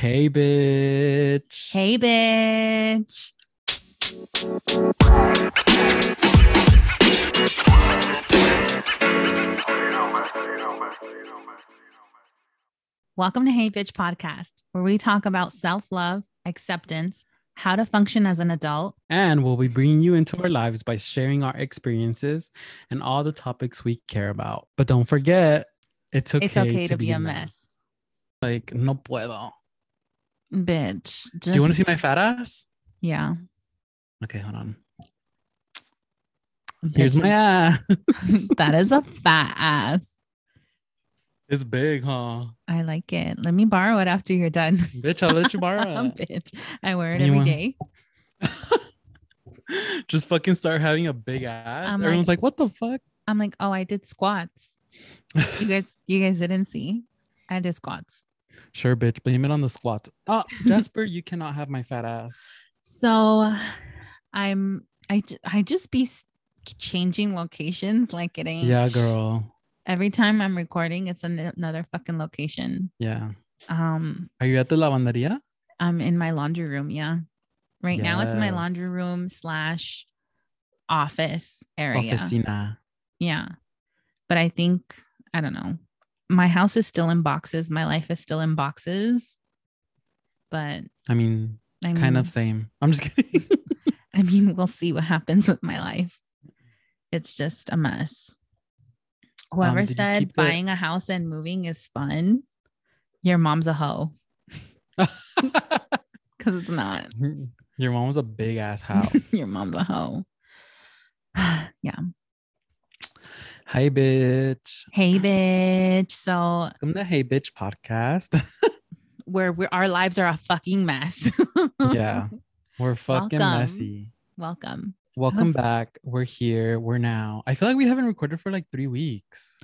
Hey, bitch. Hey, bitch. Welcome to Hey Bitch Podcast, where we talk about self love, acceptance, how to function as an adult, And we'll be bringing you into our lives by sharing our experiences and all the topics we care about. But don't forget, it's okay, it's okay to, be, a mess. Like, no puedo. Bitch. Just, Do you want to see my fat ass? Yeah. Okay, hold on. Here's my ass. that is a fat ass. it's big, huh? I like it. Let me borrow it after you're done. Bitch, I'll let you borrow it. Bitch. I wear it every. Just fucking start having a big ass. I'm Everyone's like, what the fuck? I'm like, oh, I did squats. You guys, you guys didn't see. I did squats. Sure, bitch. Blame it on the squats. Oh, Jasper, you cannot have my fat ass. So I'm I I just be changing locations like it ain't Yeah, girl. Every time I'm recording, it's an- another fucking location. Yeah. Um, Are you at the lavanderia? I'm in my laundry room. Yeah, right now it's my laundry room slash office area. Oficina. Yeah, but I think I don't know. My house is still in boxes. My life is still in boxes. But I mean, I kind of same. I'm just kidding. I mean, we'll see what happens with my life. It's just a mess. Whoever Um, said keep the- buying a house and moving is fun, your mom's a hoe because it's not. Your mom was a big ass hoe. your mom's a hoe. yeah. Hi, bitch. Hey, bitch. So Welcome to Hey Bitch podcast. where we our lives are a fucking mess. yeah, we're fucking Welcome. messy. Welcome. Welcome was- back. We're here. We're now. I feel like we haven't recorded for like three weeks.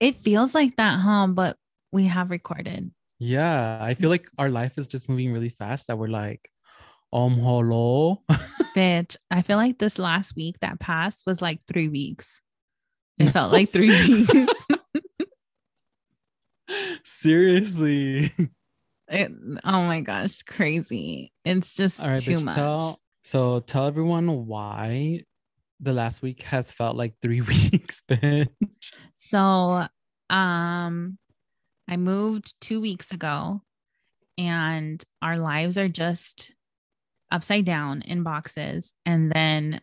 It feels like that, huh? But we have recorded. Yeah, I feel like our life is just moving really fast. That we're like, um, hello. Bitch, I feel like this last week that passed was like three weeks. It felt like three weeks. Seriously. It- oh my gosh, crazy. It's just right, too much. Tell, so tell everyone why the last week has felt like three weeks, bitch. So, um, I moved two weeks ago and our lives are just upside down in boxes. And then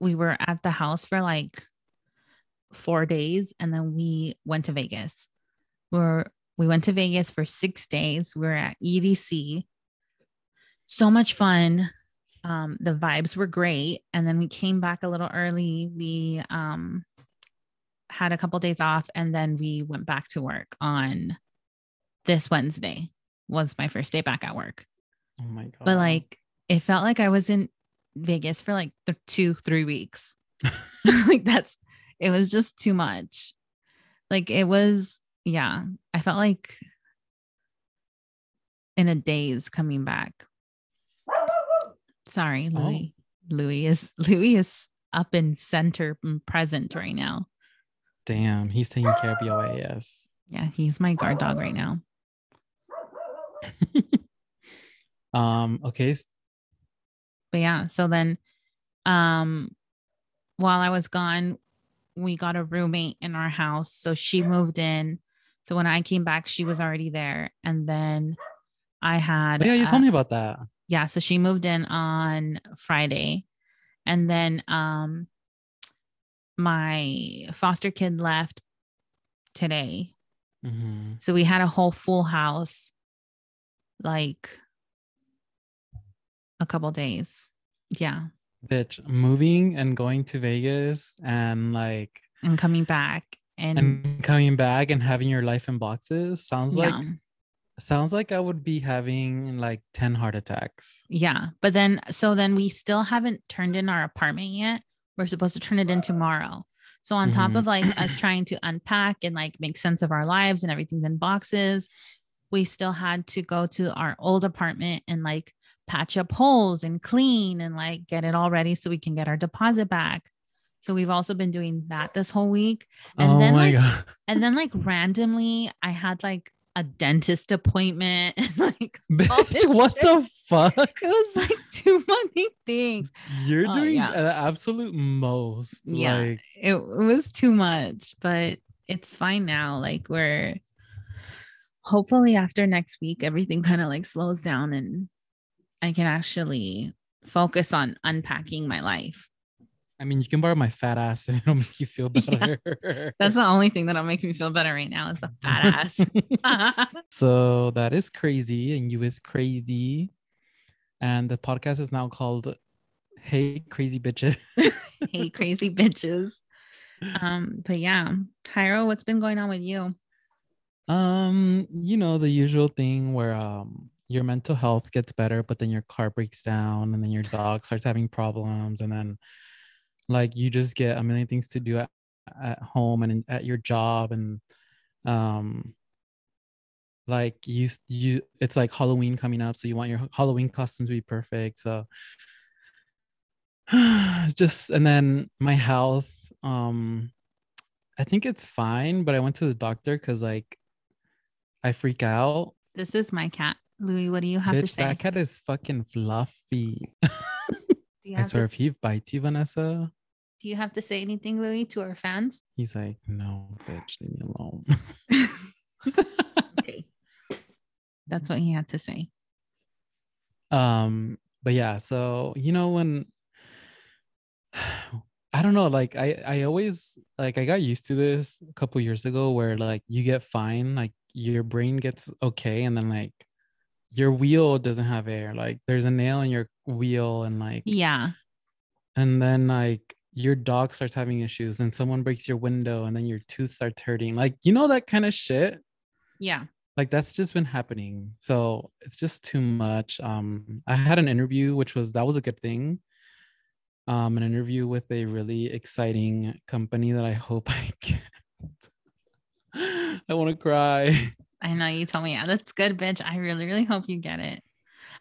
we were at the house for like four days and then we went to Vegas. We're we went to Vegas for six days. We were at EDC. So much fun. Um, the vibes were great. And then we came back a little early. We um had a couple days off and then we went back to work on this Wednesday was my first day back at work. Oh my god. But like it felt like I was in Vegas for like the two, three weeks. like that's it was just too much. Like it was, yeah. I felt like in a daze coming back. Sorry, Oh. Louis. Louis is Louis is up in center and present right now. damn, he's taking care of your ass. Yeah, he's my guard dog right now. Um, okay. But yeah, so then um while I was gone, we got a roommate in our house. So she moved in. So when I came back, she was already there. And then I had yeah, you uh, told me about that. yeah, so she moved in on Friday. And then um my foster kid left today. Mhm. So we had a whole full house like a couple days. Yeah. Bitch, moving and going to Vegas and like And coming back and, and coming back and having your life in boxes sounds yeah. like sounds like I would be having like 10 heart attacks. Yeah. But then, so then we still haven't turned in our apartment yet. We're supposed to turn it in tomorrow. So, on top Mhm. of like us trying to unpack and like make sense of our lives and everything's in boxes, we still had to go to our old apartment and like patch up holes and clean and like get it all ready so we can get our deposit back. So we've also been doing that this whole week. And oh then my like god. and then like randomly I had like a dentist appointment and like Bitch, what shit. the fuck? it was like too many things. You're Oh, doing yeah. the absolute most. Yeah. Like, It, it was too much, but it's fine now. Like we're hopefully after next week, everything kind of like slows down and I can actually focus on unpacking my life. I mean, you can borrow my fat ass and it'll make you feel Yeah. better. That's the only thing that'll make me feel better right now is the fat ass. so that is crazy, and you is crazy. And the podcast is now called Hey Crazy Bitches. hey crazy bitches. Um, but yeah, Jairo, what's been going on with you? Um, you know, the usual thing where um your mental health gets better, but then your car breaks down and then your dog starts having problems, and then like you just get a million things to do at, at home and at your job and um like you you it's like Halloween coming up, so you want your Halloween costume to be perfect. So it's just and then my health, um I think it's fine, but I went to the doctor because like I freak out. This is my cat. Louis, what do you have to Bitch, say? that cat is fucking fluffy. do, you I have swear, to, if he bites you, Vanessa, do you have to say anything, Louis, to our fans? he's like, no, bitch, leave me alone. Okay. That's what he had to say. um, but yeah, so you know when I don't know, like I I always like I got used to this a couple years ago where like you get fine, like your brain gets okay, and then like your wheel doesn't have air. Like there's a nail in your wheel, and like Yeah. and then like your dog starts having issues and someone breaks your window and then your tooth starts hurting. Like you know that kind of shit? Yeah. like that's just been happening. So it's just too much. Um i had an interview which was that was a good thing. Um an interview with a really exciting company that i hope i get. I want to cry I know you told me. Yeah, that's good, bitch. I really, really hope you get it.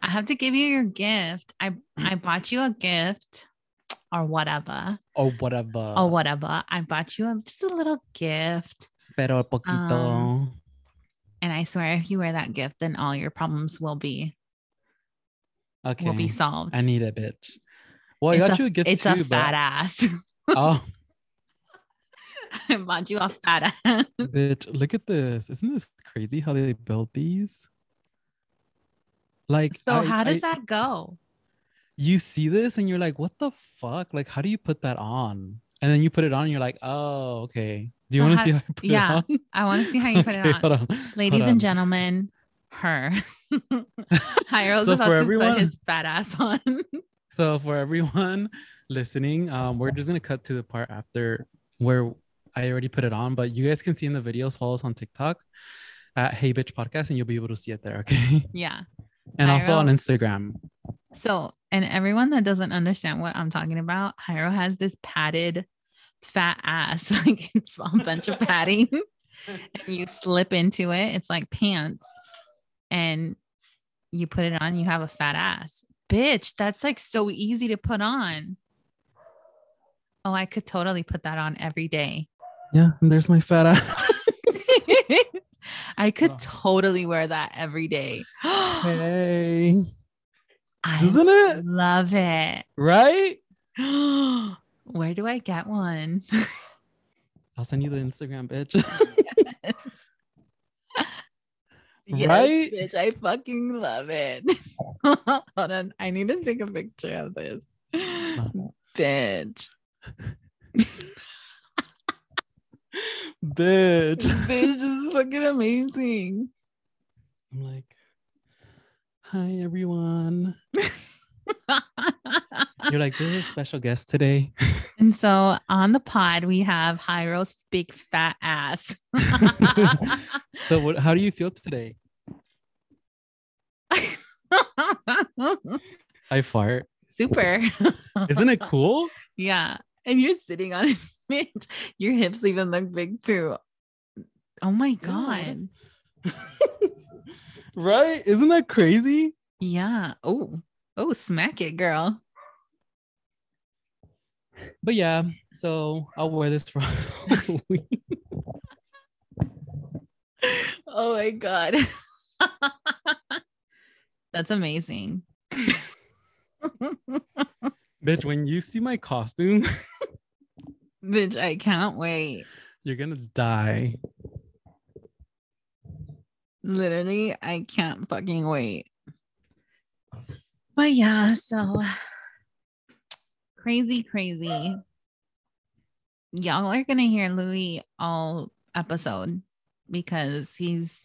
I have to give you your gift. I I bought you a gift or whatever. or whatever or whatever. I bought you a, just a little gift. pero poquito Um, And I swear if you wear that gift, then all your problems will be okay will be solved. i need a bitch well i It's got a- you a gift it's too a but- fat ass. oh I bought you a fat ass. Bitch, look at this. Isn't this crazy how they built these? Like, So I- how does I- that go? you see this and you're like, what the fuck? Like, how do you put that on? And then you put it on and you're like, oh, okay. Do you So want to see how I put yeah, it on? I want to see how you put Okay, it on. on. Ladies hold and gentlemen, her. Jairo's So about for to everyone- put his fat ass on. So for everyone listening, um, we're just gonna cut to the part after where I already put it on, but you guys can see in the videos, follow us on TikTok at Hey Bitch Podcast, and you'll be able to see it there, okay? yeah. And also on Instagram. So, and everyone that doesn't understand what I'm talking about, Jairo has this padded fat ass. Like it's a bunch of padding and you slip into it. It's like pants and you put it on, you have a fat ass. Bitch, that's like so easy to put on. Oh, I could totally put that on every day. Yeah, and there's my fat ass. I could Wow. totally wear that every day. hey, I doesn't it? love it. Right? Where do I get one? I'll send you the Instagram, bitch. Yes, Right? bitch, I fucking love it. Hold on, I need to take a picture of this. Bitch, bitch. this bitch is fucking amazing. I'm like, hi everyone. You're like, there's a special guest today. and so on the pod, we have Jairo's big fat ass. so what how do you feel today? I fart. Super. Isn't it cool? Yeah. And you're sitting on it, bitch. Your hips even look big too. Oh my God. right? Isn't that crazy? Yeah. Oh, oh, smack it, girl. But yeah, so I'll wear this for Halloween. oh my god. That's amazing. Bitch, when you see my costume, Bitch, I can't wait. you're gonna die. Literally, I can't fucking wait. But yeah, so crazy, crazy. Y'all are gonna hear Louis all episode because he's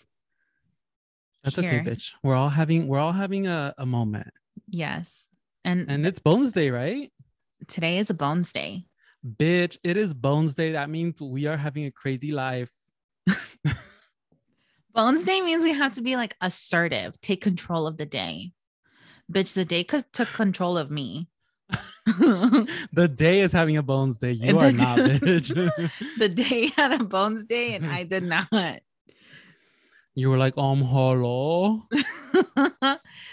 That's Here. okay, bitch. We're all having we're all having a, a moment. yes. And, And it's Bones Day, right? today is a bones day. Bitch, it is Bones Day. That means we are having a crazy life. Bones day means we have to be like assertive, take control of the day. Bitch, the day co- took control of me. The day is having a Bones Day. You are not, bitch. the day had a bones day and I did not. you were like, um, hello.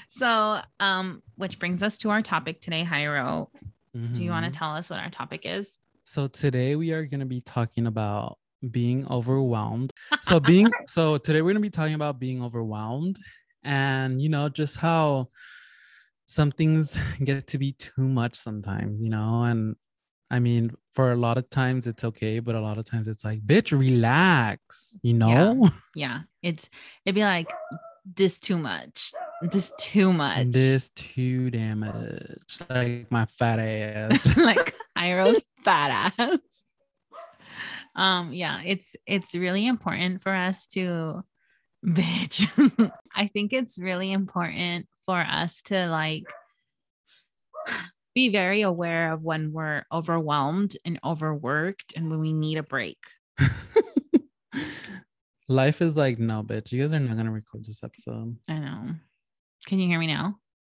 so, um, which brings us to our topic today, Jairo. Do you want to mm-hmm. tell us what our topic is? So today we are going to be talking about being overwhelmed. So being so today we're going to be talking about being overwhelmed and you know just how some things get to be too much sometimes, you know, and I mean for a lot of times it's okay, but a lot of times it's like, bitch, relax, you know? Yeah. Yeah, it's it'd be like this too much, this too much. This too damaged. Like my fat ass. like Jairo's fat ass. Um, yeah, it's it's really important for us to bitch. I think it's really important for us to like be very aware of when we're overwhelmed and overworked and when we need a break. Life is like, no, bitch, you guys are not gonna record this episode. I know. Can you hear me now?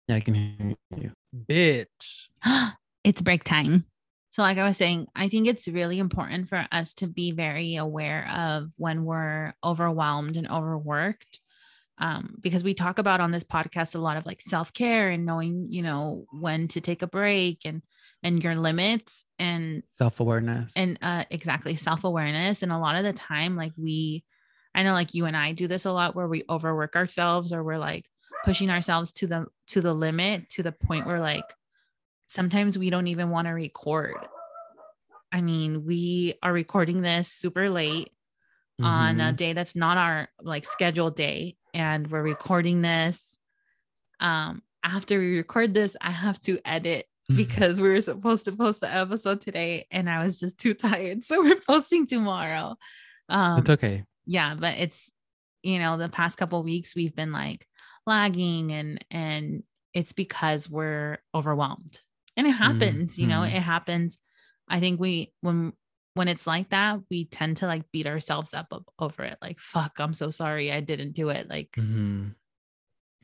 Yeah, I can hear you. Bitch. it's break time. So, like I was saying, I think it's really important for us to be very aware of when we're overwhelmed and overworked. Um, because we talk about on this podcast a lot of like self-care and knowing, you know, when to take a break and and your limits and Self-awareness. and uh exactly self-awareness. And a lot of the time, like we I know like you and I do this a lot where we overwork ourselves or we're like pushing ourselves to the to the limit to the point where like sometimes we don't even want to record. I mean, we are recording this super late on a Mhm. day that's not our like scheduled day and we're recording this um after we record this I have to edit Mm-hmm. because we were supposed to post the episode today and I was just too tired so we're posting tomorrow um it's okay. Yeah but it's you know the past couple weeks we've been like lagging and and it's because we're overwhelmed and it happens you know mhm. it happens i think we when when it's like that we tend to like beat ourselves up over it like fuck i'm so sorry i didn't do it like Mhm.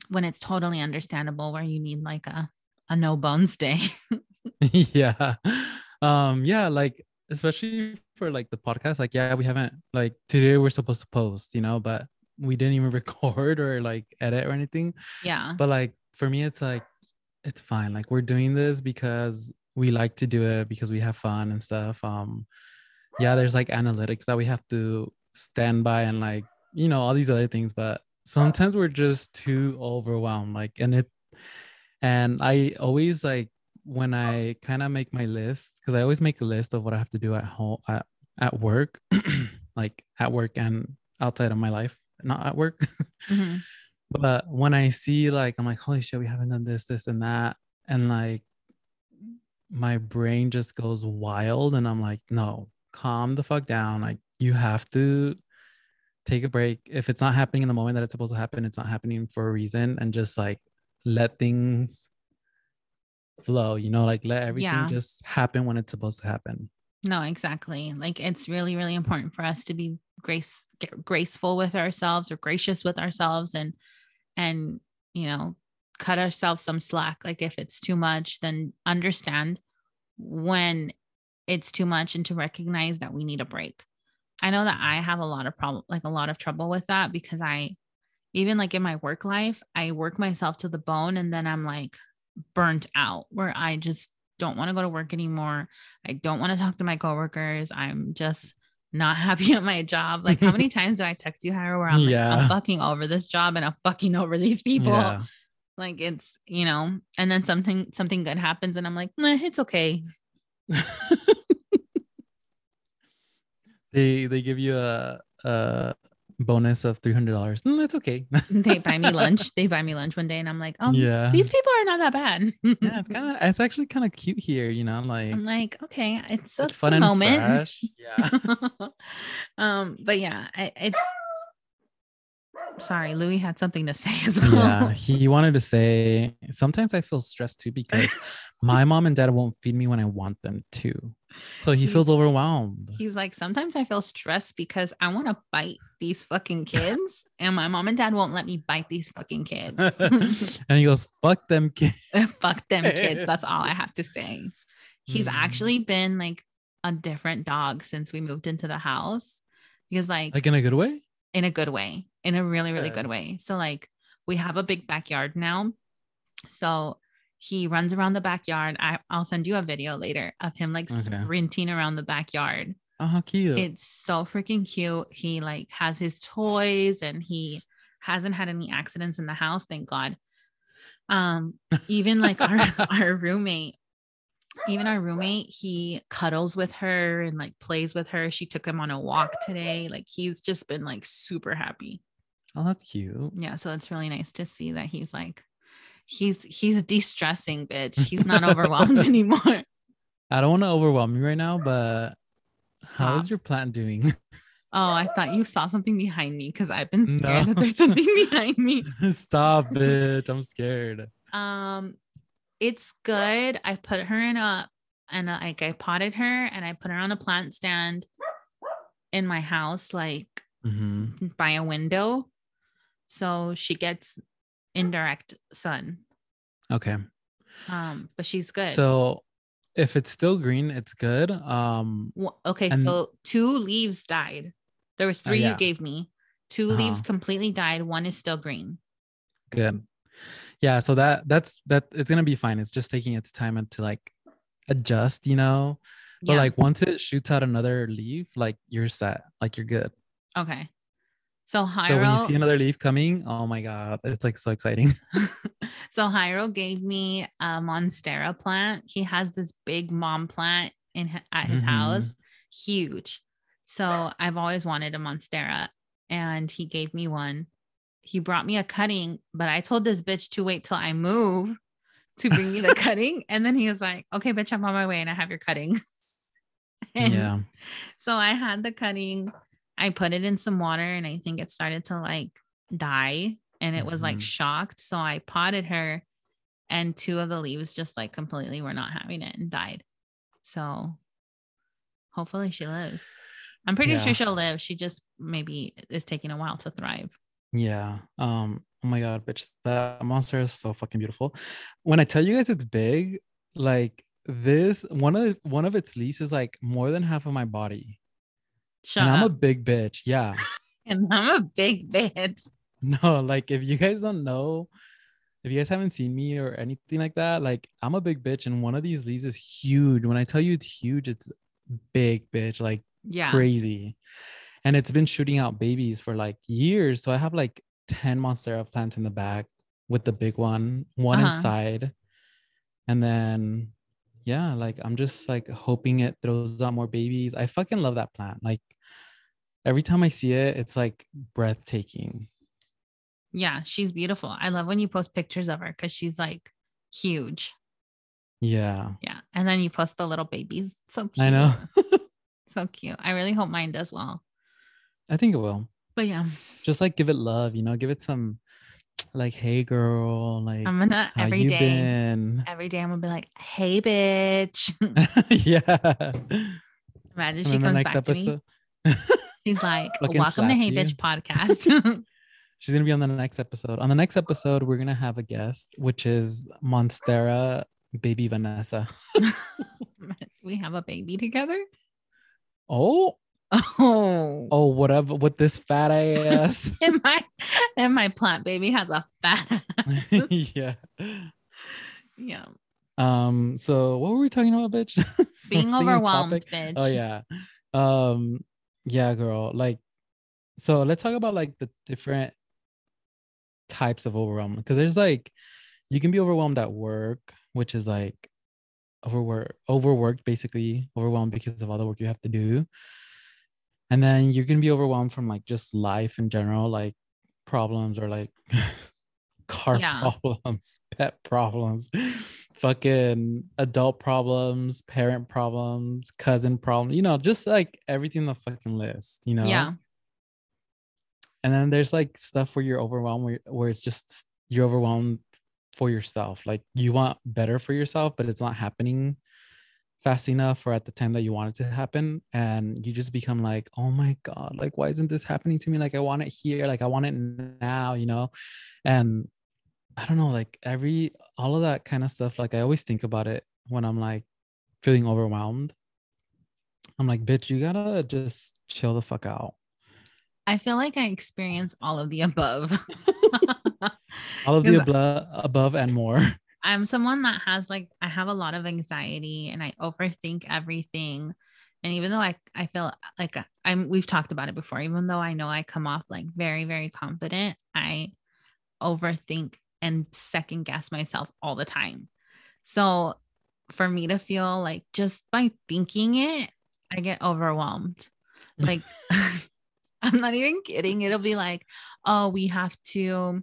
when it's totally understandable where you need like a a no bones day yeah. Um, yeah, like especially for like the podcast, like, yeah, we haven't like today we're supposed to post, you know, but we didn't even record or like edit or anything. yeah But like for me, it's like it's fine. Like we're doing this because we like to do it because we have fun and stuff. Um, yeah, there's like analytics that we have to stand by and like you know all these other things, but sometimes we're just too overwhelmed. Like, and it, and I always like when I kind of make my list because I always make a list of what I have to do at home at at work, like at work and outside of my life, not at work. Mhm. But when I see like I'm like, holy shit, we haven't done this, this, and that, and like my brain just goes wild, and I'm like, no, calm the fuck down. Like you have to take a break. If it's not happening in the moment that it's supposed to happen, it's not happening for a reason, and just like let things flow. You know, like let everything Yeah. just happen when it's supposed to happen. No, exactly. Like it's really, really important for us to be grace graceful with ourselves or gracious with ourselves and and you know, cut ourselves some slack. Like if it's too much, then understand when it's too much and to recognize that we need a break. I know that I have a lot of problem like a lot of trouble with that because I even like in my work life, I work myself to the bone and then I'm like burnt out where I just don't want to go to work anymore. I don't want to talk to my coworkers. I'm just not happy at my job. Like, how many times do I text you, Jairo, where I'm like, I'm fucking over this job and I'm fucking over these people. Yeah. Like it's, you know, and then something something good happens and I'm like, nah, it's okay. they they give you a a bonus of three hundred dollars. No, that's okay. They buy me lunch. They buy me lunch one day and I'm like, oh, yeah. these people are not that bad. yeah, it's kind of it's actually kind of cute here, you know, I'm like I'm like, okay, it's, it's fun a and moment. fresh. Yeah. um, but yeah, I, it's sorry, Louis had something to say as well. yeah, he wanted to say sometimes I feel stressed too because my mom and dad won't feed me when I want them to. So he feels overwhelmed. He's like, sometimes I feel stressed because I want to bite these fucking kids, and my mom and dad won't let me bite these fucking kids. and he goes, "Fuck them kids." Fuck them kids. That's all I have to say. He's Mm. actually been like a different dog since we moved into the house because, like, Like in a good way. in a good way, in a really, really Okay. good way. So, like, we have a big backyard now. So, he runs around the backyard. I, I'll send you a video later of him like Okay. sprinting around the backyard. Oh, how cute. It's so freaking cute. He like has his toys and he hasn't had any accidents in the house, thank God. Um, even like our our roommate, even our roommate, he cuddles with her and like plays with her. She took him on a walk today. Like he's just been like super happy. oh, that's cute. Yeah, so it's really nice to see that he's like he's he's de-stressing, bitch. He's not overwhelmed anymore. I don't want to overwhelm you right now, but how is your plant doing? Oh, I thought you saw something behind me because I've been scared No. that there's something behind me. Stop it. I'm scared. Um, it's good. I put her in a and like I potted her and I put her on a plant stand in my house, like hmm by a window, so she gets indirect sun. Okay. Um, but she's good. So if it's still green, it's good. Um, Wha- okay, and- so two leaves died. There was Oh, three yeah. you gave me. 2 leaves Uh-huh. completely died. One is still green. good. Yeah. So that that's that. It's gonna be fine. It's just taking its time and to like adjust, you know. But Yeah. like once it shoots out another leaf, like you're set. Like you're good. okay. So Jairo, So when you see another leaf coming, oh my god, it's like so exciting. so Jairo gave me a monstera plant. He has this big mom plant in at his Mhm. house, huge. So I've always wanted a monstera, and he gave me one. He brought me a cutting, but I told this bitch to wait till I move to bring me the cutting, and then he was like, "Okay, bitch, I'm on my way, and I have your cutting." And yeah. so I had the cutting. I put it in some water and I think it started to like die and it was like Mhm. shocked. So I potted her and two of the leaves just like completely were not having it and died. So hopefully she lives. I'm pretty Yeah. sure she'll live. She just maybe is taking a while to thrive. Yeah. Um, oh my god, bitch, that monster is so fucking beautiful. When I tell you guys it's big, like this one of one of its leaves is like more than half of my body. Shut and I'm a big bitch. Yeah. and I'm a big bitch. No, like if you guys don't know, if you guys haven't seen me or anything like that, like I'm a big bitch, and one of these leaves is huge. When I tell you it's huge, it's big, bitch, like Yeah. crazy. And it's been shooting out babies for like years. So I have like 10 Monstera plants in the back with the big one, one Uh-huh. inside. And then yeah, like I'm just like hoping it throws out more babies. I fucking love that plant. Like every time I see it, it's like breathtaking. Yeah. She's beautiful. I love when you post pictures of her because she's like huge. Yeah. Yeah. And then you post the little babies. So cute. I know. So cute. I really hope mine does well. I think it will. But yeah, Just like give it love, you know, give it some like, hey girl, like I'm gonna every day, been? every day I'm gonna be like, hey bitch. yeah. Imagine And she comes back to me. She's like, welcome to Hey you. Bitch podcast. she's gonna be on the next episode. On the next episode, we're gonna have a guest, which is Monstera baby Vanessa. we have a baby together. Oh, Oh. oh, whatever with this fat ass. And my and my plant baby has a fat yeah. yeah. Um, so what were we talking about, bitch? Being overwhelmed, bitch. Oh yeah. Um Yeah, girl. Like, so let's talk about like the different types of overwhelm because there's like you can be overwhelmed at work, which is like overwork overworked basically overwhelmed because of all the work you have to do and then you're gonna be overwhelmed from like just life in general like problems or like car Yeah. problems pet problems fucking adult problems parent problems cousin problems you know just like everything on the fucking list you know? Yeah. and then there's like stuff where you're overwhelmed where, where it's just you're overwhelmed for yourself. Like you want better for yourself but it's not happening fast enough or at the time that you want it to happen. And you just become like oh my god like why isn't this happening to me? Like i want it here. Like i want it now you know? And i don't know like every all of that kind of stuff like i always think about it when i'm like feeling overwhelmed i'm like bitch you gotta just chill the fuck out I feel like I experience all of the above. all of the above, above and more I'm someone that has like I have a lot of anxiety and I overthink everything. And even though I I feel like uh, I'm we've talked about it before, even though I know I come off like very very confident, I overthink and second guess myself all the time. So for me to feel like just by thinking it, I get overwhelmed. Like I'm not even kidding. It'll be like, "Oh, we have to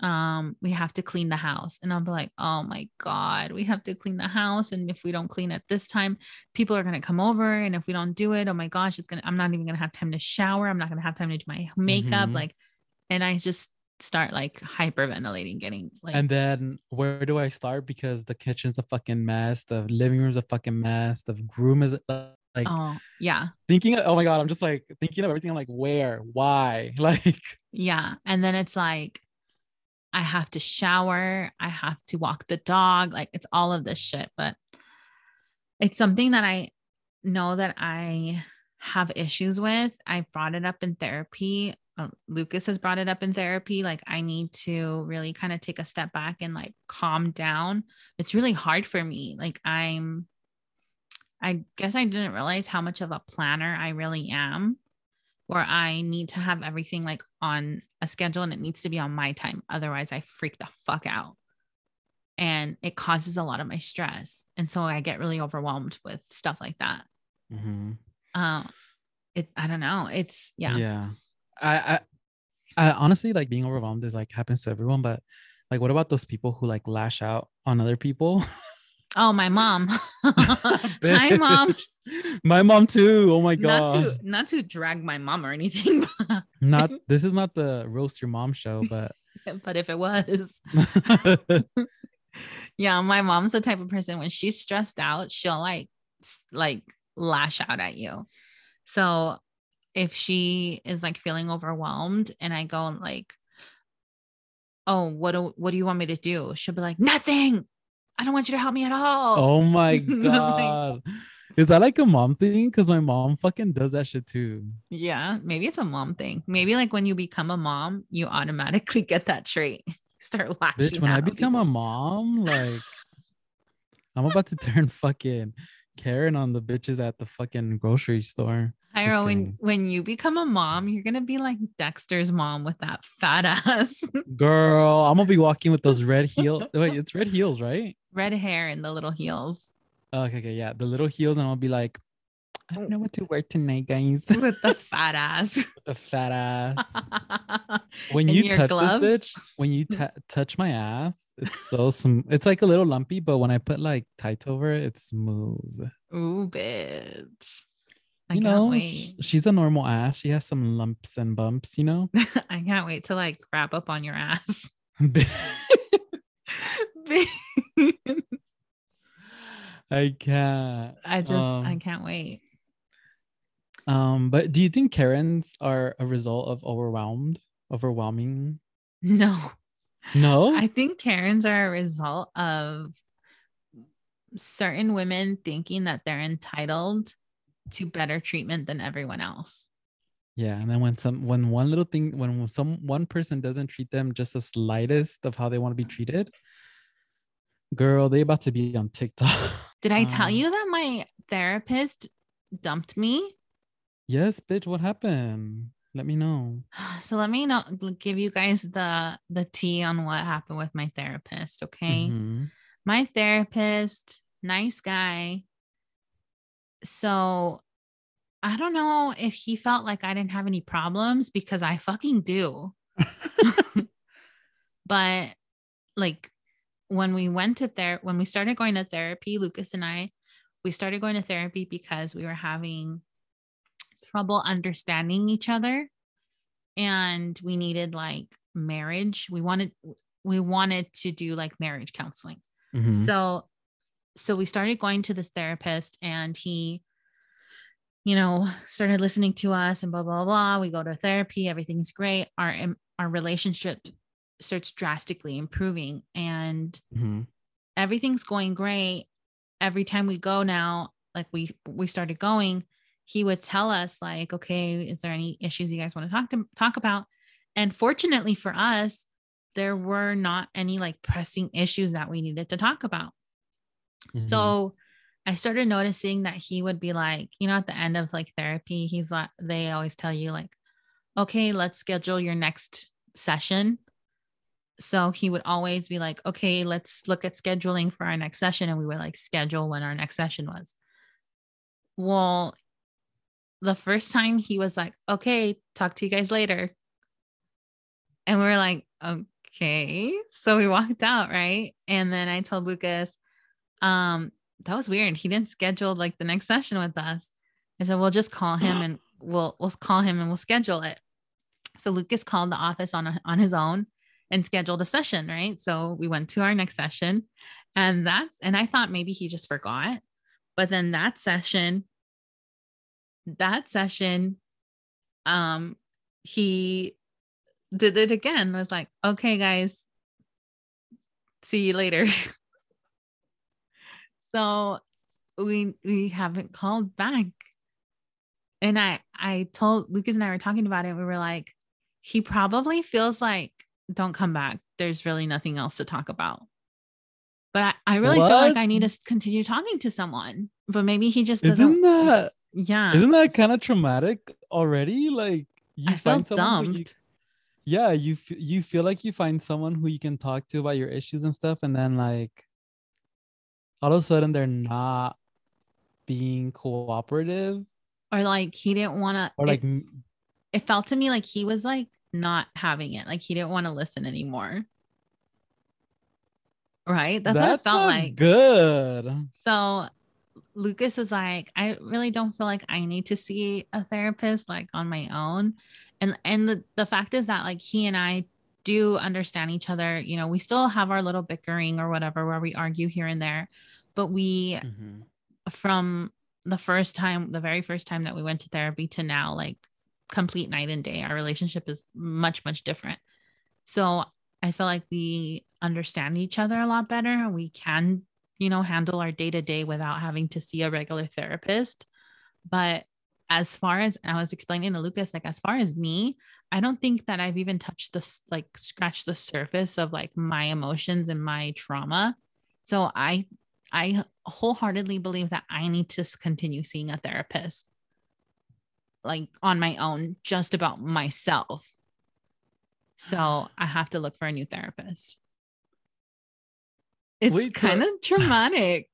um we have to clean the house and i'll be like oh my god we have to clean the house and if we don't clean it this time people are going to come over and if we don't do it oh my gosh it's going to i'm not even going to have time to shower i'm not going to have time to do my makeup Mhm. like and i just start like hyperventilating getting like and then where do I start? Because the kitchen's a fucking mess, the living room's a fucking mess, the room is uh, like oh yeah thinking. Oh my god, I'm just like thinking of everything. I'm like, where, why, like, yeah and then it's like i have to shower i have to walk the dog like it's all of this shit but it's something that i know that i have issues with i brought it up in therapy um, lucas has brought it up in therapy like i need to really kind of take a step back and like calm down it's really hard for me like i'm i guess i didn't realize how much of a planner i really am where I need to have everything like on a schedule and it needs to be on my time. Otherwise, I freak the fuck out. And it causes a lot of my stress. And so I get really overwhelmed with stuff like that. mhm. Um, it, I don't know. It's yeah. yeah. I, I, I honestly like being overwhelmed is like happens to everyone, but like, what about those people who like lash out on other people? Oh, my mom. Hi, mom. My mom too. Oh my god. Not to not to drag my mom or anything, not this is not the roast your mom show, but but if it was, yeah, my mom's the type of person when she's stressed out, she'll like like lash out at you. So if she is like feeling overwhelmed and I go and like, oh, what do what do you want me to do? She'll be like, nothing. I don't want you to help me at all. oh my like- god. Is that like a mom thing? Because my mom fucking does that shit too. Yeah, maybe it's a mom thing. Maybe like when you become a mom, you automatically get that trait. Start lashing. Bitch, when I become a mom, like I'm about to turn fucking Karen on the bitches at the fucking grocery store. When when you become a mom, you're gonna be like Dexter's mom with that fat ass, Girl, I'm gonna be walking with those red heels. Wait, it's red heels, right? red hair and the little heels Oh, okay, okay, yeah. The little heels, and I'll be like, I don't know what to wear tonight, guys. with the fat ass. the fat ass. When you touch gloves? this bitch, when you t- touch my ass, it's so sm- It's like a little lumpy, but when I put like tights over it, it's smooth. Ooh, bitch. I you can't know, wait. she's a normal ass. She has some lumps and bumps, you know. I can't wait to like wrap up on your ass. I can't. I just I Um, can't wait. Um, but do you think Karens are a result of overwhelmed, overwhelming? No. No. I think Karens are a result of certain women thinking that they're entitled to better treatment than everyone else. yeah, and then when some when one little thing when some one person doesn't treat them just the slightest of how they want to be treated, girl, they about to be on TikTok. Did I tell Um, you that my therapist dumped me? Yes, bitch. What happened? Let me know. So let me know give you guys the the tea on what happened with my therapist, okay? Mhm. My therapist, nice guy. So I don't know if he felt like I didn't have any problems because I fucking do. but like when we went to there when we started going to therapy lucas and i we started going to therapy because we were having trouble understanding each other and we needed like marriage we wanted we wanted to do like marriage counseling Mhm. so so we started going to this therapist and he you know started listening to us and blah blah blah. We go to therapy everything's great. Our our relationship starts drastically improving and Mhm. everything's going great. Every time we go now like we we started going he would tell us like okay is there any issues you guys want to talk to talk about? And fortunately for us there were not any like pressing issues that we needed to talk about Mhm. so I started noticing that he would be like, you know, at the end of like therapy, he's like, they always tell you, like, okay, let's schedule your next session. So he would always be like, okay, let's look at scheduling for our next session. And we would like schedule when our next session was. Well, the first time he was like, okay, talk to you guys later. And we were like, okay. So we walked out, right? And then I told Lucas, um, that was weird. He didn't schedule like the next session with us. I said, we'll just call him and we'll we'll call him and we'll schedule it. So Lucas called the office on a, on his own and scheduled a session, right? So we went to our next session and that's and I thought maybe he just forgot. But then that session that session um he did it again was like okay guys see you later so we we haven't called back. And i i told lucas and i were talking about it. We were like he probably feels like don't come back. There's really nothing else to talk about. But i, I really feel like i need to continue talking to someone. But maybe he just doesn't Isn't that yeah. isn't that kind of traumatic already? Like you i find someone who you, dumped. Yeah, you f- you feel like you find someone who you can talk to about your issues and stuff, and then like all of a sudden they're not being cooperative? Or like he didn't want to or like m- it felt to me like he was like not having it. Like he didn't want to listen anymore. Right? That's, what it felt like. good. so lucas is like i really don't feel like i need to see a therapist like on my own. And and the, the fact is that like he and i do understand each other you know we still have our little bickering or whatever where we argue here and there but we Mhm. from the first time, the very first time that we went to therapy to now, like complete night and day, our relationship is much, much different. So I feel like we understand each other a lot better. We can, you know, handle our day to day without having to see a regular therapist. But as far as I was explaining to Lucas, like as far as me, I don't think that I've even touched this, like scratched the surface of like my emotions and my trauma. So I I wholeheartedly believe that I need to continue seeing a therapist like on my own just about myself. So I have to look for a new therapist. It's Wait, so- kind of traumatic.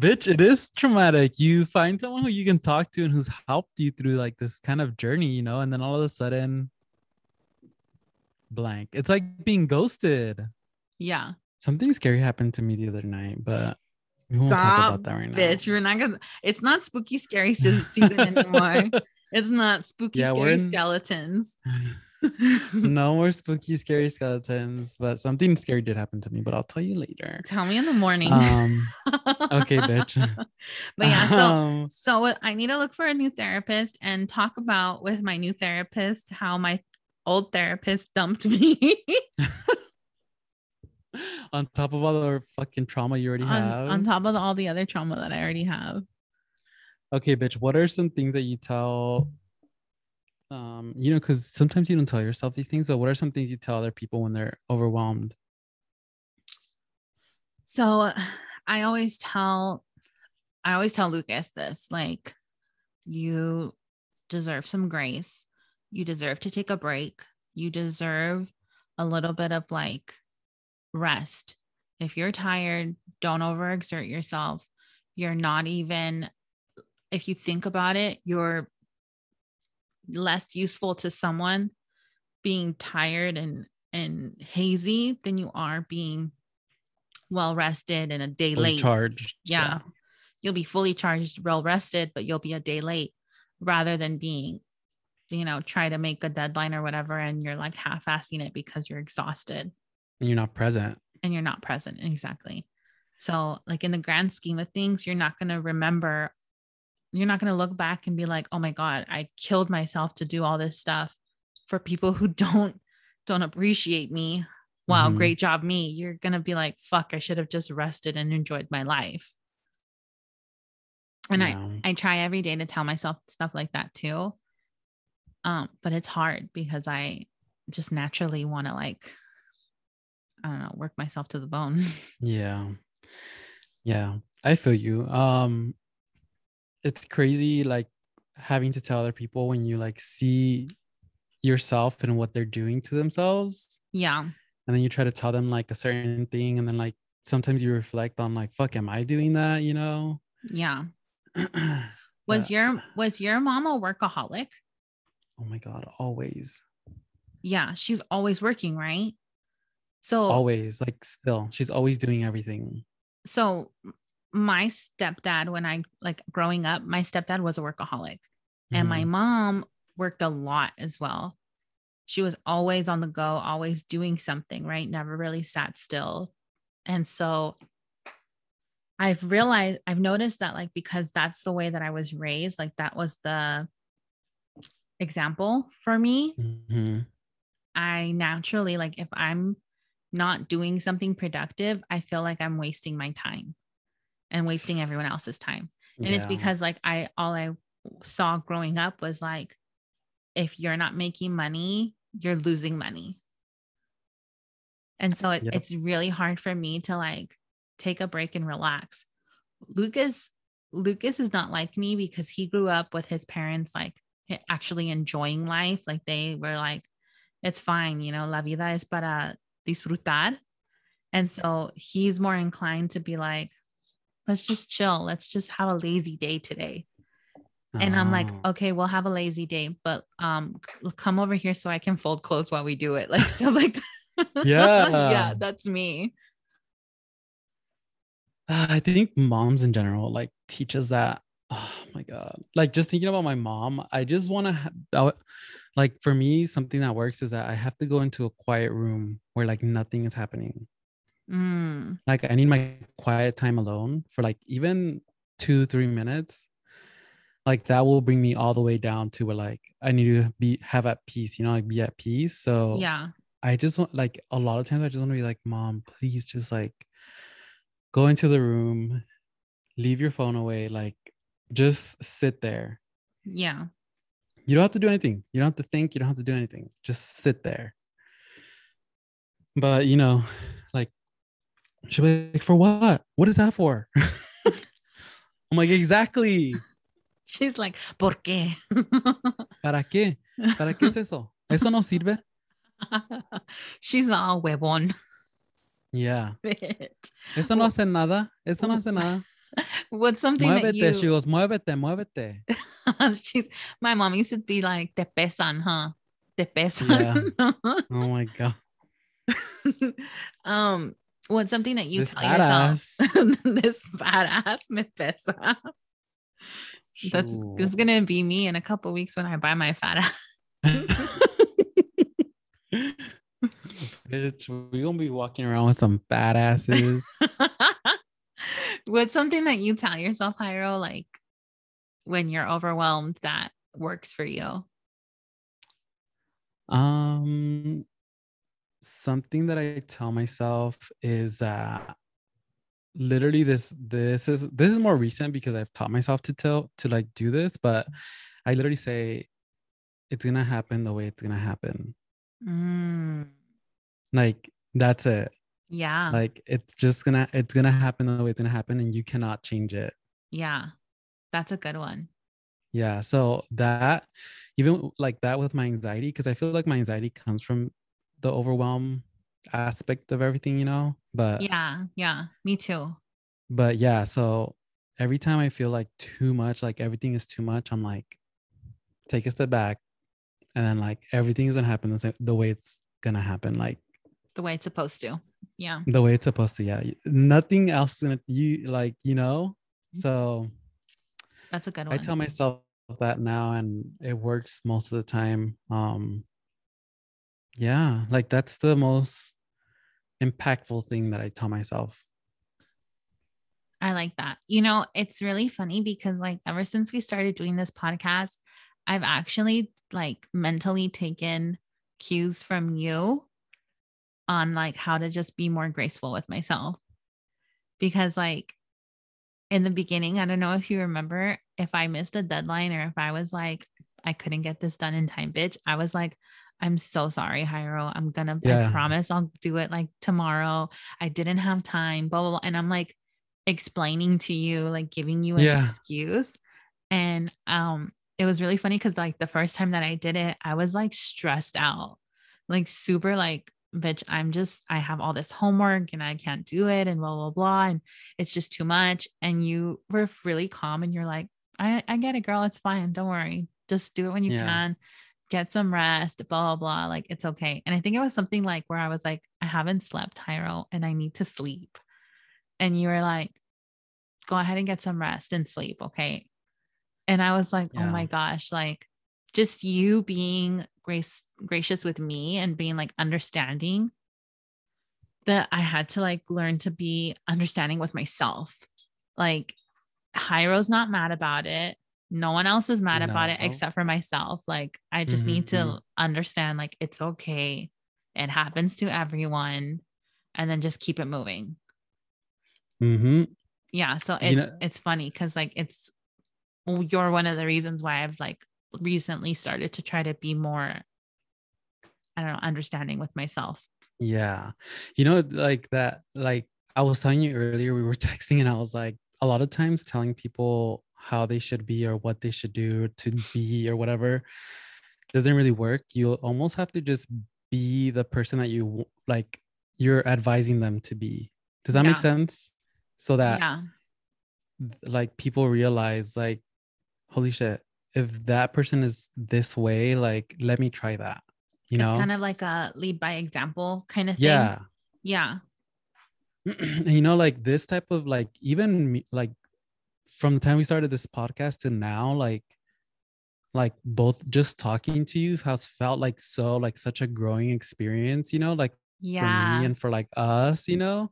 Bitch, it is traumatic. You find someone who you can talk to and who's helped you through like this kind of journey, you know, and then all of a sudden, blank. It's like being ghosted. Yeah. Something scary happened to me the other night, but we won't talk about that right now. bitch. We're not gonna it's not spooky scary season anymore. it's not spooky Yeah, scary in- skeletons. no more spooky, scary skeletons, but something scary did happen to me, but I'll tell you later. Tell me in the morning. Um, okay, bitch. but yeah, so Um, So I need to look for a new therapist and talk about with my new therapist how my old therapist dumped me on top of all the fucking trauma you already on, have. on top of all the other trauma that I already have. Okay, bitch. What are some things that you tell? Um, you know, because sometimes you don't tell yourself these things. So, what are some things you tell other people when they're overwhelmed? So I always tell I always tell Lucas this like you deserve some grace. You deserve to take a break. You deserve a little bit of like rest. If you're tired, don't overexert yourself. You're not even, if you think about it, you're less useful to someone being tired and and hazy than you are being well rested and a day Fully late. charged. Yeah. You'll be fully charged, well rested, but you'll be a day late rather than being, you know, try to make a deadline or whatever. And you're like half assing it because you're exhausted And you're not present. and you're not present. Exactly. So, like in the grand scheme of things, you're not going to remember, you're not going to look back and be like, oh my God, I killed myself to do all this stuff for people who don't don't appreciate me. Wow, Mhm. great job, me. You're gonna be like, fuck, I should have just rested and enjoyed my life. And I I try every day to tell myself stuff like that too. Um, but it's hard because I just naturally want to like, I don't know, work myself to the bone. Yeah. Yeah. I feel you. Um it's crazy like having to tell other people when you like see yourself and what they're doing to themselves yeah. and then you try to tell them like a certain thing and then like sometimes you reflect on like fuck am I doing that, you know? Yeah. Was But- your was your mom a workaholic? Oh my god, always. Yeah, she's always working, right? So Always like still. She's always doing everything. so my stepdad when i like growing up my stepdad was a workaholic. And my Mhm. mom worked a lot as well. She was always on the go always doing something right? Never really sat still. And so i've realized i've noticed that like because that's the way that i was raised like that was the example for me. Mhm. I naturally like if I'm not doing something productive, I feel like I'm wasting my time and wasting everyone else's time. And it's because like I all I saw growing up was like if you're not making money, you're losing money. And so it, Yep. it's really hard for me to like take a break and relax. Lucas Lucas is not like me because he grew up with his parents like actually enjoying life. Like they were like, it's fine, you know, la vida es para disfrutar. And so he's more inclined to be like, let's just chill. Let's just have a lazy day today. And I'm like, Oh. okay, we'll have a lazy day, but um come over here so I can fold clothes while we do it. Like stuff like that. Yeah. yeah, that's me. Uh, I think moms in general like teach us that. Oh my god! Like just thinking about my mom, I just want to. Ha- like for me, something that works is that I have to go into a quiet room where like nothing is happening. Mm, Like I need my quiet time alone for like even two three minutes. Like that will bring me all the way down to where like I need to be have at peace. You know, like be at peace. So yeah. I just want like a lot of times I just want to be like, mom, please just like go into the room, leave your phone away, like just sit there. Yeah. You don't have to do anything. You don't have to think, you don't have to do anything. Just sit there. But you know, she'll be like, for what? What is that for? I'm like, exactly. She's like, ¿por qué? ¿Para qué? ¿Para qué es eso? ¿Eso no sirve? She's all huevón. Yeah. bitch. Eso no hace nada. Eso no hace nada. What's something that Muévete. She you goes, muévete, muévete. she's my mom used to be like, te pesan, huh? Te pesan. Oh my god. um, what's something that you This tell yourself? this badass me pesa. That's that's gonna be me in a couple weeks when I buy my fat ass. Bitch, we gonna be walking around with some badasses. What's something that you tell yourself, Jairo, like when you're overwhelmed that works for you? Um, something that I tell myself is that literally this this is this is more recent because I've taught myself to tell to like do this, but I literally say it's gonna happen the way it's gonna happen. Mm, Like that's it. yeah. Like it's just gonna it's gonna happen the way it's gonna happen, and you cannot change it. yeah. That's a good one. Yeah. So that even like that with my anxiety, because I feel like my anxiety comes from the overwhelm aspect of everything, you know. But yeah, yeah, me too. But yeah, so every time I feel like too much, like everything is too much, I'm like, take a step back, and then like everything is gonna happen the, the way it's gonna happen, like the way it's supposed to. Yeah. The way it's supposed to. Yeah. Nothing else in it. You like, you know. So that's a good one. I tell myself that now, and it works most of the time. Um. Yeah, like that's the most impactful thing that I tell myself. I like that. You know, it's really funny because like ever since we started doing this podcast, I've actually like mentally taken cues from you on like how to just be more graceful with myself. Because like in the beginning, I don't know if you remember if I missed a deadline or if I was like I couldn't get this done in time, bitch. I was like I'm so sorry, Jairo. I'm gonna yeah. I promise I'll do it like tomorrow. I didn't have time, blah blah blah. And I'm like explaining to you, like giving you an yeah. excuse. And um it was really funny because like the first time that I did it, I was like stressed out, like super like, bitch, I'm just, I have all this homework and I can't do it and blah, blah, blah. And it's just too much. And you were really calm and you're like, I, I get it, girl. It's fine. Don't worry. Just do it when you yeah. can. Get some rest, blah, blah, blah. Like it's okay. And I think it was something like where I was like, I haven't slept, Jairo, and I need to sleep. And you were like, go ahead and get some rest and sleep. Okay. And I was like, yeah. oh my gosh, like just you being grace gracious with me and being like understanding that I had to like learn to be understanding with myself. Like Jairo's not mad about it. No one else is mad no. about it except for myself. Like I just mm-hmm, need to mm-hmm. understand like it's okay. It happens to everyone and then just keep it moving. Mm-hmm. Yeah, so it's you know, it's funny cuz like it's you're one of the reasons why I've like recently started to try to be more I don't know, understanding with myself. Yeah. You know, like that, like I was telling you earlier, we were texting and I was like, a lot of times telling people how they should be or what they should do to be or whatever doesn't really work. You almost have to just be the person that you like, you're advising them to be. Does that yeah. make sense? So that, yeah. like, people realize, like, holy shit, if that person is this way, like let me try that. You it's know, kind of like a lead by example kind of thing. Yeah. Yeah. you know, like this type of like even like from the time we started this podcast to now, like like both just talking to you has felt like so like such a growing experience, you know, like yeah. for me and for like us, you know.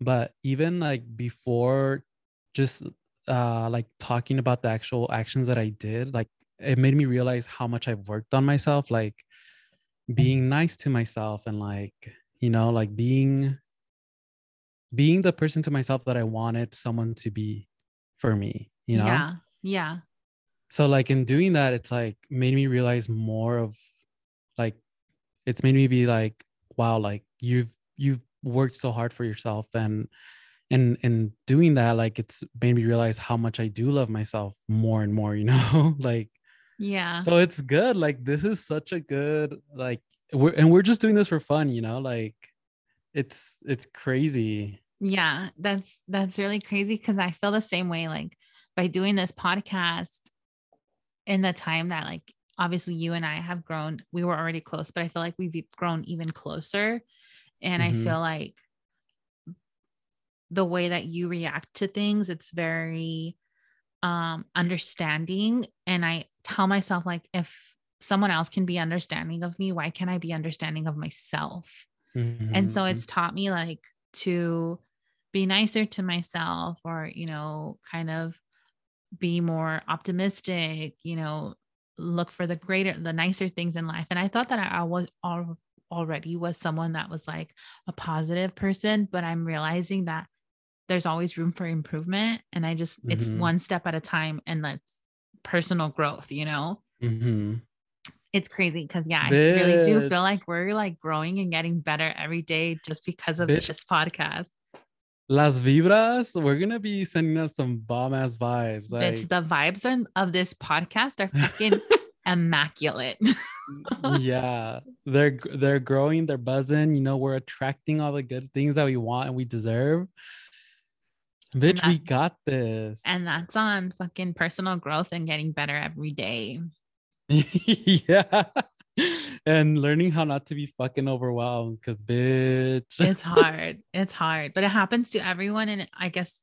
But even like before just uh like talking about the actual actions that I did, like it made me realize how much I've worked on myself, like being nice to myself and like, you know, like being being the person to myself that I wanted someone to be for me, you know? Yeah. Yeah. So like in doing that, it's like made me realize more of like it's made me be like, wow, like you've you've worked so hard for yourself and and and doing that like it's made me realize how much i do love myself more and more you know like yeah so it's good like this is such a good like we're and we're just doing this for fun you know like it's it's crazy yeah that's that's really crazy because i feel the same way like by doing this podcast in the time that like obviously you and i have grown we were already close but i feel like we've grown even closer and mm-hmm. i feel like the way that you react to things it's very um understanding and i tell myself like if someone else can be understanding of me why can't i be understanding of myself mm-hmm. and so it's taught me like to be nicer to myself or you know kind of be more optimistic you know look for the greater the nicer things in life and i thought that i, I was all, already was someone that was like a positive person but i'm realizing that there's always room for improvement and i just mm-hmm. it's one step at a time and that's personal growth you know mm-hmm. it's crazy because yeah Bitch. i really do feel like we're like growing and getting better every day just because of Bitch. this podcast Las Vibras, we're gonna be sending us some bomb ass vibes. Like, Bitch, the vibes are, of this podcast are fucking immaculate. yeah, they're they're growing, they're buzzing. You know, we're attracting all the good things that we want and we deserve. Bitch, we got this. and that's on fucking personal growth and getting better every day. yeah. And learning how not to be fucking overwhelmed because bitch. It's hard. it's hard, but it happens to everyone. And I guess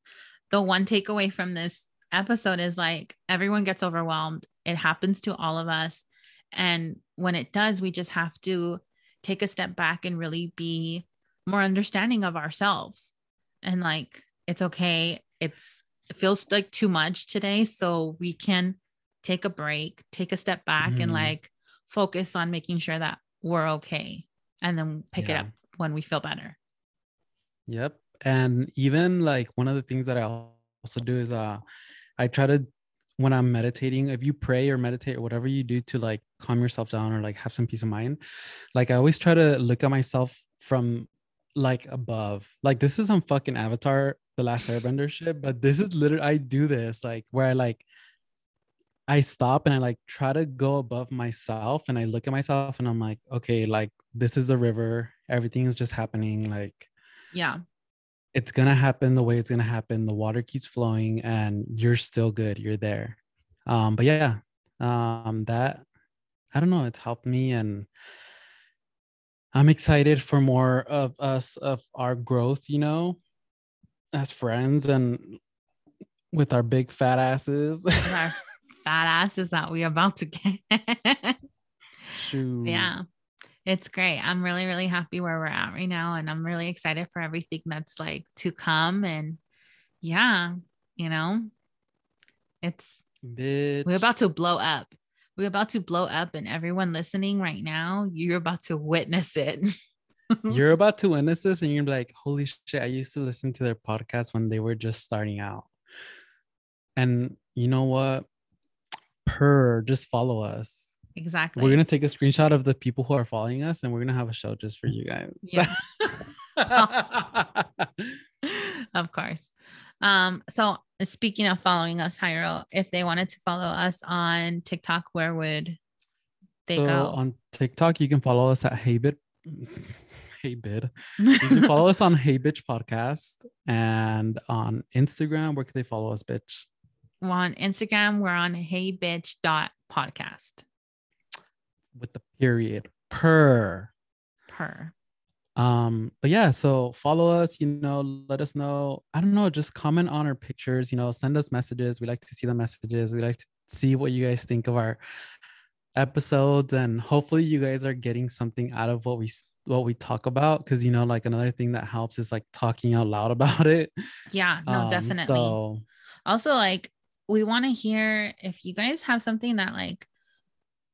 the one takeaway from this episode is like everyone gets overwhelmed. It happens to all of us. And when it does, we just have to take a step back and really be more understanding of ourselves. And like, it's okay. It's, it feels like too much today. So we can take a break, take a step back, and Mhm. like focus on making sure that we're okay. And then pick it up when we feel better. Yep. And even like one of the things that I also do is uh I try to when I'm meditating, if you pray or meditate or whatever you do to like calm yourself down or like have some peace of mind, like I always try to look at myself from like above. Like this is some fucking avatar, the last airbender shit, but this is literally I do this like where I like I stop and I like try to go above myself and I look at myself and I'm like, okay, like this is a river. Everything is just happening. Like Yeah. it's gonna happen the way it's gonna happen. The water keeps flowing, and you're still good. You're there. Um, but yeah, um, that I don't know. It's helped me, and I'm excited for more of us of our growth. You know, as friends and with our big fat asses. fat asses that we are about to get. Yeah. It's great. I'm really, really happy where we're at right now. And I'm really excited for everything that's like to come. And yeah, you know, it's bitch. we're about to blow up. We're about to blow up, and everyone listening right now, you're about to witness it. you're about to witness this and you're like, holy shit, I used to listen to their podcast when they were just starting out. And you know what? Per, just follow us. exactly. We're gonna take a screenshot of the people who are following us and we're gonna have a show just for you guys. yeah. of course. Um, so speaking of following us, Jairo, if they wanted to follow us on TikTok, where would they so go? on TikTok, you can follow us at Heybit. Heybit. You can follow us on Hey Bitch Podcast and on Instagram. Where can they follow us, bitch? Well, on Instagram, we're on hey bitch dot podcast. With the period. Per. per. um but yeah so follow us you know let us know. I don't know just comment on our pictures you know send us messages. We like to see the messages. We like to see what you guys think of our episodes and hopefully you guys are getting something out of what we what we talk about because you know like another thing that helps is like talking out loud about it. Yeah, no, Um, definitely. so also, like, we want to hear if you guys have something that like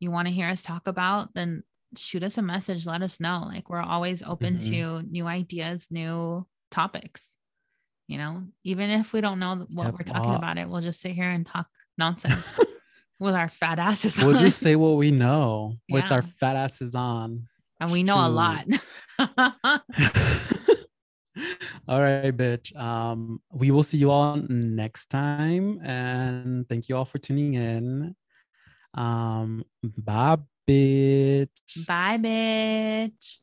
you want to hear us talk about, then shoot us a message. Let us know. Like, we're always open Mhm. to new ideas, new topics. You know, even if we don't know what Yep, we're talking about, it we'll just sit here and talk nonsense with our fat asses. we'll on. just say what we know with our fat asses on and we know a lot. all right, bitch. Um, we will see you all next time, and thank you all for tuning in. Um, bye, bitch. Bye, bitch.